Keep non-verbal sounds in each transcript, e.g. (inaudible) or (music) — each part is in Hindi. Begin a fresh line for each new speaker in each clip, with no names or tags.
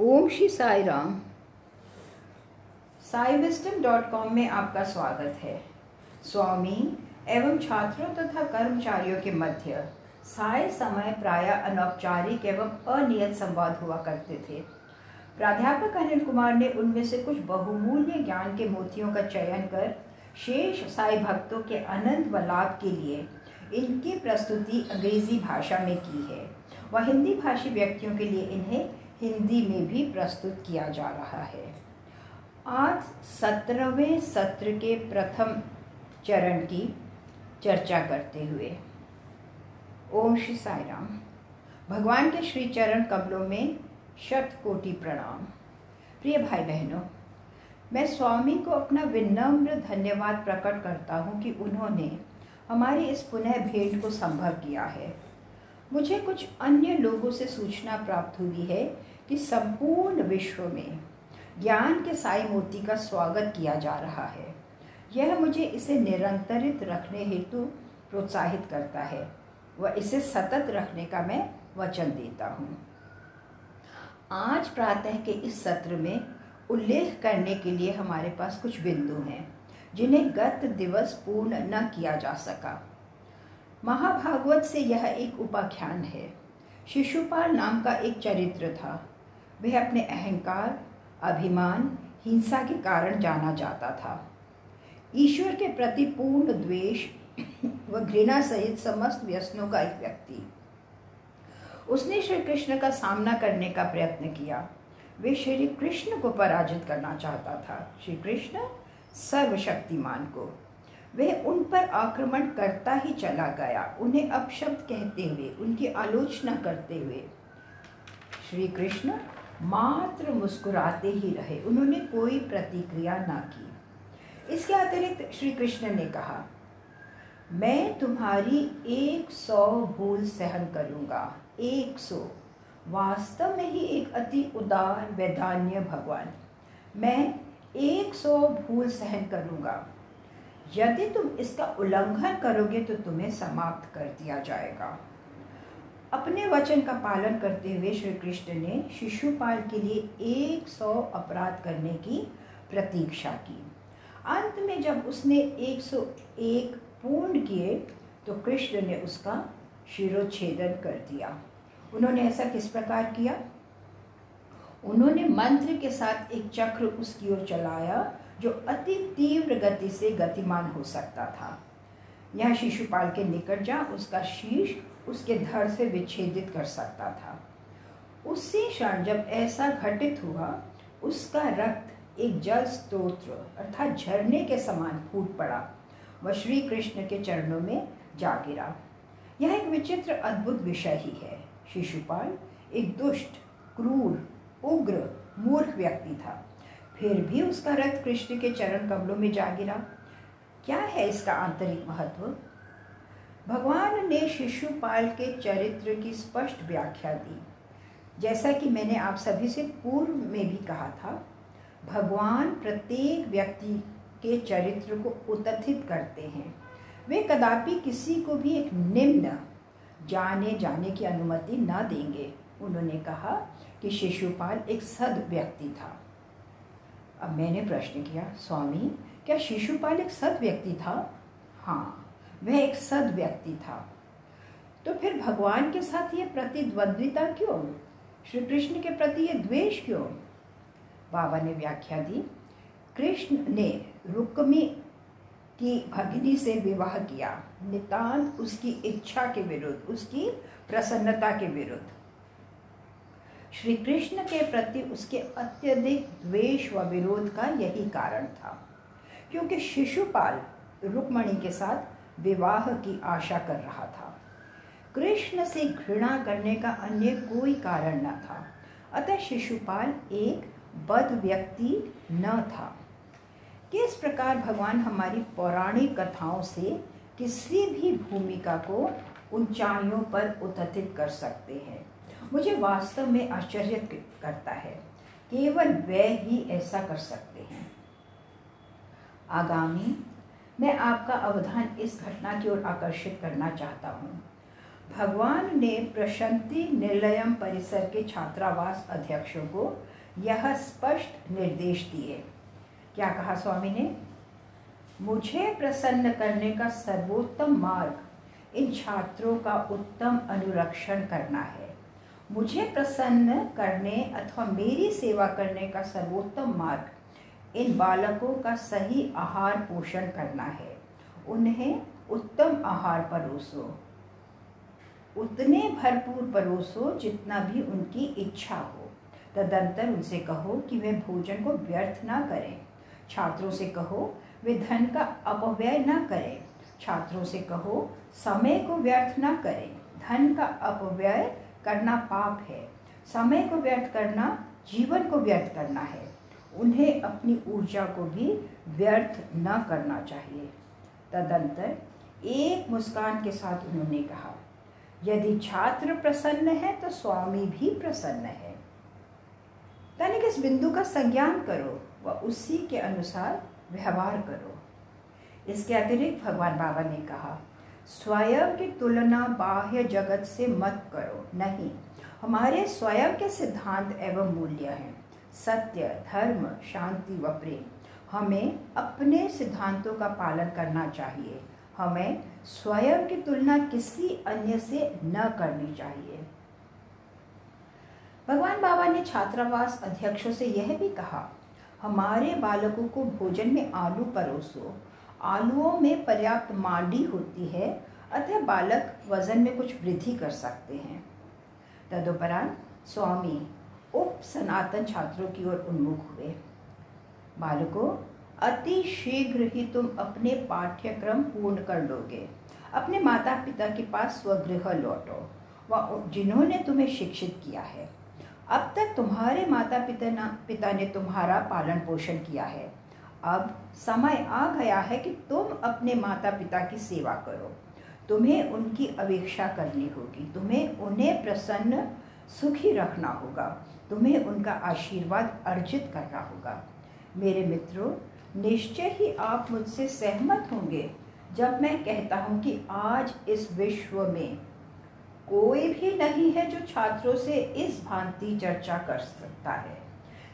Om Shri Sai Ram. Sai wisdom dot com में आपका स्वागत है। स्वामी एवं छात्रों तथा कर्मचारियों के मध्य साय समय प्राय अनौपचारिक एवं अनियत संवाद हुआ करते थे। प्राध्यापक अनिल कुमार ने उनमें से कुछ बहुमूल्य ज्ञान के मोतियों का चयन कर शेष साई भक्तों के अनंत व लाभ के लिए इनकी प्रस्तुति अंग्रेज़ी भाषा में की है। व हिंदी भाषी व्यक्तियों के लिए इन्हें हिंदी में भी प्रस्तुत किया जा रहा है। आज सत्रहवें सत्र के प्रथम चरण की चर्चा करते हुए। ओम श्री साई राम भगवान के श्री चरण कमलों में शत कोटि प्रणाम। प्रिय भाई बहनों मैं स्वामी को अपना विनम्र धन्यवाद प्रकट करता हूँ कि उन्होंने हमारी इस पुनः भेंट को संभव किया है। मुझे कुछ अन्य लोगों से सूचना प्राप्त हुई है कि संपूर्ण विश्व में ज्ञान के साई मूर्ति का स्वागत किया जा रहा है। यह मुझे इसे निरंतरित रखने हेतु प्रोत्साहित करता है व इसे सतत रखने का मैं वचन देता हूँ। आज प्रातः के इस सत्र में उल्लेख करने के लिए हमारे पास कुछ बिंदु हैं, जिन्हें गत दिवस पूर्ण न किया जा सका। महाभागवत से यह एक उपाख्यान है। शिशुपाल नाम का एक चरित्र था। वह अपने अहंकार, अभिमान, हिंसा के कारण जाना जाता था। ईश्वर के प्रति पूर्ण द्वेष (clears throat) व घृणा सहित समस्त व्यसनों का एक व्यक्ति। उसने श्री कृष्ण का सामना करने का प्रयत्न किया। वे श्री कृष्ण को पराजित करना चाहता था। श्री कृष्ण सर्वशक्तिमान को। वह उन पर आक्रमण करता ही चला गया। उन्हें अपशब्द कहते हुए, उनकी आलोचना करते हुए श्री कृष्ण मात्र मुस्कुराते ही रहे। उन्होंने कोई प्रतिक्रिया ना की। इसके अतिरिक्त श्री कृष्ण ने कहा, मैं तुम्हारी एक सौ भूल सहन करूँगा। एक सौ। वास्तव में ही एक अति उदार, वैधान्य भगवान। मैं एक सौ भूल सहन करूँगा। यदि तुम इसका उल्लंघन करोगे तो तुम्हें समाप्त कर दिया जाएगा। अपने वचन का पालन करते हुए श्री कृष्ण ने शिशुपाल के लिए एक सौ अपराध करने की प्रतीक्षा की। अंत में जब उसने एक सौ एक पूर्ण किए तो कृष्ण ने उसका शिरोच्छेदन कर दिया। उन्होंने ऐसा किस प्रकार किया? उन्होंने मंत्र के साथ एक चक्र उसकी ओर चलाया जो अति तीव्र गति से गतिमान हो सकता था। यह शिशुपाल के निकट जा उसका शीश उसके धड़ से विच्छेदित कर सकता था। उसी क्षण जब ऐसा घटित हुआ, उसका रक्त एक जल स्त्रोत्र अर्थात झरने के समान फूट पड़ा वह श्री कृष्ण के चरणों में जा गिरा। यह एक विचित्र अद्भुत विषय ही है। शिशुपाल एक दुष्ट, क्रूर, उग्र, मूर्ख व्यक्ति था। फिर भी उसका रथ कृष्ण के चरण कमलों में जा गिरा। क्या है इसका आंतरिक महत्व? भगवान ने शिशुपाल के चरित्र की स्पष्ट व्याख्या दी। जैसा कि मैंने आप सभी से पूर्व में भी कहा था, भगवान प्रत्येक व्यक्ति के चरित्र को उत्थित करते हैं। वे कदापि किसी को भी एक निम्न जाने जाने की अनुमति न देंगे। उन्होंने कहा कि शिशुपाल एक सद व्यक्ति था। अब मैंने प्रश्न किया, स्वामी, क्या शिशुपाल एक सद व्यक्ति था? हाँ वह एक सद व्यक्ति था। तो फिर भगवान के साथ ये प्रतिद्वंद्विता क्यों? श्री कृष्ण के प्रति ये द्वेष क्यों? बाबा ने व्याख्या दी। कृष्ण ने रुक्मी की भगिनी से विवाह किया। नितांत उसकी इच्छा के विरुद्ध, उसकी प्रसन्नता के विरुद्ध। श्री कृष्ण के प्रति उसके अत्यधिक द्वेष व विरोध का यही कारण था। क्योंकि शिशुपाल रुक्मणी के साथ विवाह की आशा कर रहा था। कृष्ण से घृणा करने का अन्य कोई कारण न था। अतः शिशुपाल एक बद व्यक्ति न था। किस प्रकार भगवान हमारी पौराणिक कथाओं से किसी भी भूमिका को ऊंचाइयों पर उत्थित कर सकते हैं? मुझे वास्तव में आश्चर्य करता है। केवल वे ही ऐसा कर सकते हैं। आगामी, मैं आपका अवधान इस घटना की ओर आकर्षित करना चाहता हूँ। भगवान ने प्रशांति निलयम परिसर के छात्रावास अध्यक्षों को यह स्पष्ट निर्देश दिए। क्या कहा स्वामी ने? मुझे प्रसन्न करने का सर्वोत्तम मार्ग इन छात्रों का उत्तम अनुरक्षण करना है। मुझे प्रसन्न करने अथवा मेरी सेवा करने का सर्वोत्तम मार्ग इन बालकों का सही आहार पोषण करना है। उन्हें उत्तम आहार परोसो। उतने भरपूर परोसो जितना भी उनकी इच्छा हो। तदंतर उनसे कहो कि वे भोजन को व्यर्थ ना करें। छात्रों से कहो, वे धन का अपव्यय ना करें। छात्रों से कहो, समय को व्यर्थ ना करें। धन का अपव्यय करना पाप है। समय को व्यर्थ करना, जीवन को व्यर्थ करना है। उन्हें अपनी ऊर्जा को भी व्यर्थ न करना चाहिए। तदंतर एक मुस्कान के साथ उन्होंने कहा, यदि छात्र प्रसन्न है तो स्वामी भी प्रसन्न है। तनिक इस बिंदु का संज्ञान करो व उसी के अनुसार व्यवहार करो। इसके अतिरिक्त भगवान बाबा ने कहा स्वयं की तुलना बाह्य जगत से मत करो, नहीं। हमारे स्वयं के सिद्धांत एवं मूल्य हैं। सत्य, धर्म, शांति व प्रेम। हमें अपने सिद्धांतों का पालन करना चाहिए। हमें स्वयं की तुलना किसी अन्य से न करनी चाहिए। भगवान बाबा ने छात्रावास अध्यक्षों से यह भी कहा, हमारे बालकों को भोजन में आलू परोसो आलुओं में पर्याप्त मांडी होती है अतः बालक वज़न में कुछ वृद्धि कर सकते हैं। तदुपरांत स्वामी उप सनातन छात्रों की ओर उन्मुख हुए। बालकों अति शीघ्र ही तुम अपने पाठ्यक्रम पूर्ण कर लोगे। अपने माता पिता के पास स्वगृह लौटो। व जिन्होंने तुम्हें शिक्षित किया है। अब तक तुम्हारे माता पिता न, पिता ने तुम्हारा पालन पोषण किया है। अब समय आ गया है कि तुम अपने माता पिता की सेवा करो। तुम्हें उनकी अपेक्षा करनी होगी। तुम्हें उन्हें प्रसन्न, सुखी रखना होगा। तुम्हें उनका आशीर्वाद अर्जित करना होगा। मेरे मित्रों, निश्चय ही आप मुझसे सहमत होंगे जब मैं कहता हूँ कि आज इस विश्व में कोई भी नहीं है जो छात्रों से इस भांति चर्चा कर सकता है।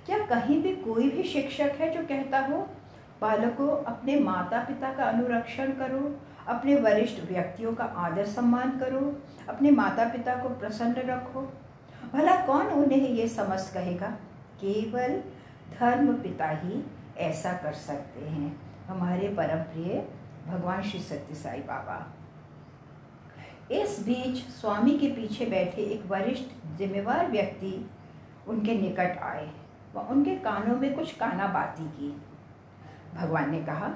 क्या कहीं भी कोई भी शिक्षक है जो कहता हो बालकों अपने माता पिता का अनुरक्षण करो, अपने वरिष्ठ व्यक्तियों का आदर सम्मान करो, अपने माता पिता को प्रसन्न रखो। भला कौन उन्हें ये समझ कहेगा? केवल धर्म पिता ही ऐसा कर सकते हैं। हमारे परम प्रिय भगवान श्री सत्य साई बाबा। इस बीच स्वामी के पीछे बैठे एक वरिष्ठ जिम्मेवार व्यक्ति उनके निकट आए। व उनके कानों में कुछ काना बाती की। भगवान ने कहा,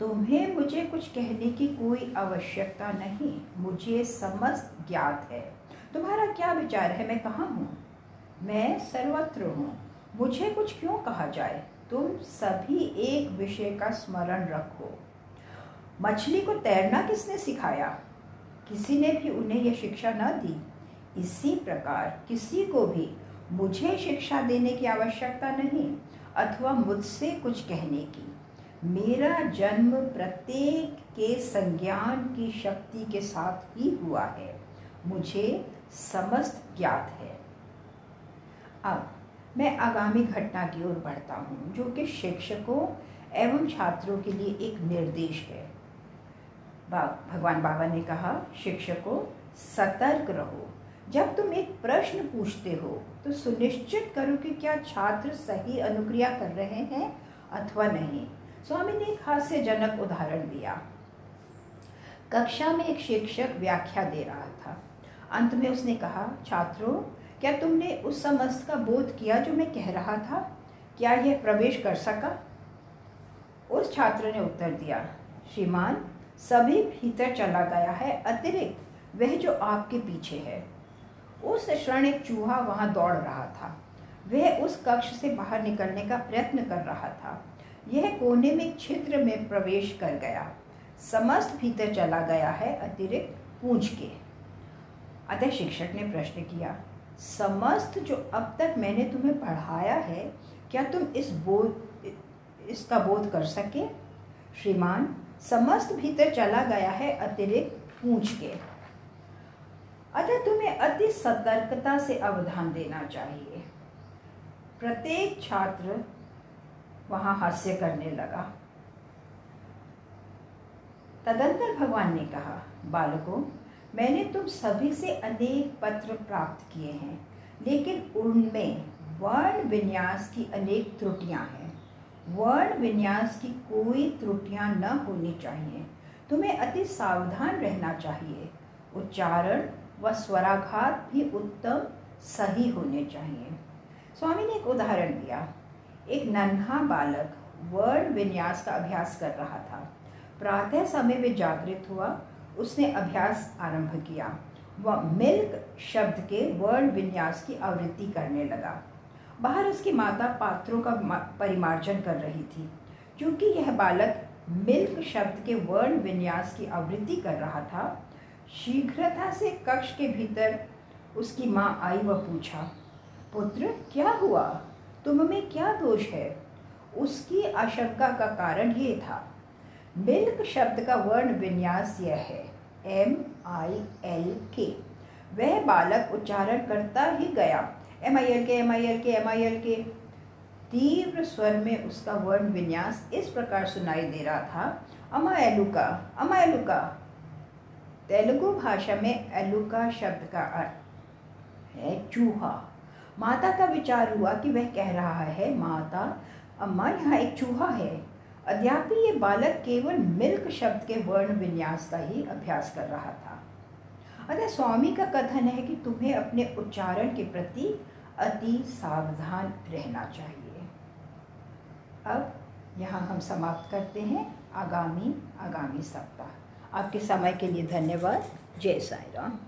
तुम्हें मुझे कुछ कहने की कोई आवश्यकता नहीं, मुझे समस्त ज्ञात है। तुम्हारा क्या विचार है? मैं कहाँ हूँ? मैं सर्वत्र हूँ। मुझे कुछ क्यों कहा जाए? तुम सभी एक विषय का स्मरण रखो। मछली को तैरना किसने सिखाया? किसी ने भी उन्हें यह शिक्षा न दी। इसी प्रकार किसी को भी मुझे शिक्षा देने की आवश्यकता नहीं। अथवा मुझसे कुछ कहने की। मेरा जन्म प्रत्येक के संज्ञान की शक्ति के साथ ही हुआ है। मुझे समस्त ज्ञात है। अब मैं आगामी घटना की ओर बढ़ता हूँ, जो कि शिक्षकों एवं छात्रों के लिए एक निर्देश है। भगवान बाबा ने कहा, शिक्षकों, सतर्क रहो। जब तुम एक प्रश्न पूछते हो तो सुनिश्चित करो कि क्या छात्र सही अनुक्रिया कर रहे हैं अथवा नहीं। स्वामी ने एक हास्यजनक उदाहरण दिया। कक्षा में एक शिक्षक व्याख्या दे रहा था। अंत में उसने कहा, छात्रों, क्या तुमने उस समस्त का बोध किया जो मैं कह रहा था? क्या यह प्रवेश कर सका? उस छात्र ने उत्तर दिया, श्रीमान, सभी भीतर चला गया है, अतिरिक्त वह जो आपके पीछे है। उस क्षण एक चूहा वहाँ दौड़ रहा था। वह उस कक्ष से बाहर निकलने का प्रयत्न कर रहा था। यह कोने में छिद्र में प्रवेश कर गया। समस्त भीतर चला गया है अतिरिक्त पूछ के। अतः शिक्षक ने प्रश्न किया, समस्त जो अब तक मैंने तुम्हें पढ़ाया है, क्या तुम इस बोध, इसका बोध कर सके? श्रीमान, समस्त भीतर चला गया है अतिरिक्त पूछ के। अतः तुम्हें अति सतर्कता से अवधान देना चाहिए। प्रत्येक छात्र वहाँ हास्य करने लगा। तदंतर भगवान ने कहा, बालकों, मैंने तुम सभी से अनेक पत्र प्राप्त किए हैं, लेकिन उनमें वर्ण विन्यास की अनेक त्रुटियाँ हैं। वर्ण विन्यास की कोई त्रुटियाँ न होनी चाहिए। तुम्हें अति सावधान रहना चाहिए। उच्चारण व स्वराघात भी उत्तम सही होने चाहिए। स्वामी ने एक उदाहरण दिया। एक नन्हा बालक वर्ण विन्यास का अभ्यास कर रहा था। प्रातः समय में जागृत हुआ, उसने अभ्यास आरंभ किया। वह मिल्क शब्द के वर्ण विन्यास की आवृत्ति करने लगा। बाहर उसकी माता पात्रों का परिमार्जन कर रही थी। क्योंकि यह बालक मिल्क शब्द के वर्ण विन्यास की आवृत्ति कर रहा था शीघ्रता से कक्ष के भीतर उसकी माँ आई व पूछा, पुत्र, क्या हुआ? तुम में क्या दोष है? उसकी आशंका का कारण ये था। मिल्क शब्द का वर्ण विन्यास यह है। एम आई एल के। वह बालक उच्चारण करता ही गया। M I L K, M I L K, M I L K. तीव्र स्वर में उसका वर्ण विन्यास इस प्रकार सुनाई दे रहा था। अमा एलुका अमा एलुका तेलुगु भाषा में एलुका शब्द का अर्थ है चूहा। माता का विचार हुआ कि वह कह रहा है, माता, अम्मा, यहाँ एक चूहा है। अद्यापि ये बालक केवल मिल्क शब्द के वर्ण विन्यास का ही अभ्यास कर रहा था। अतः स्वामी का कथन है कि तुम्हें अपने उच्चारण के प्रति अति सावधान रहना चाहिए। अब यहाँ हम समाप्त करते हैं आगामी आगामी सप्ताह। आपके समय के लिए धन्यवाद। जय साई राम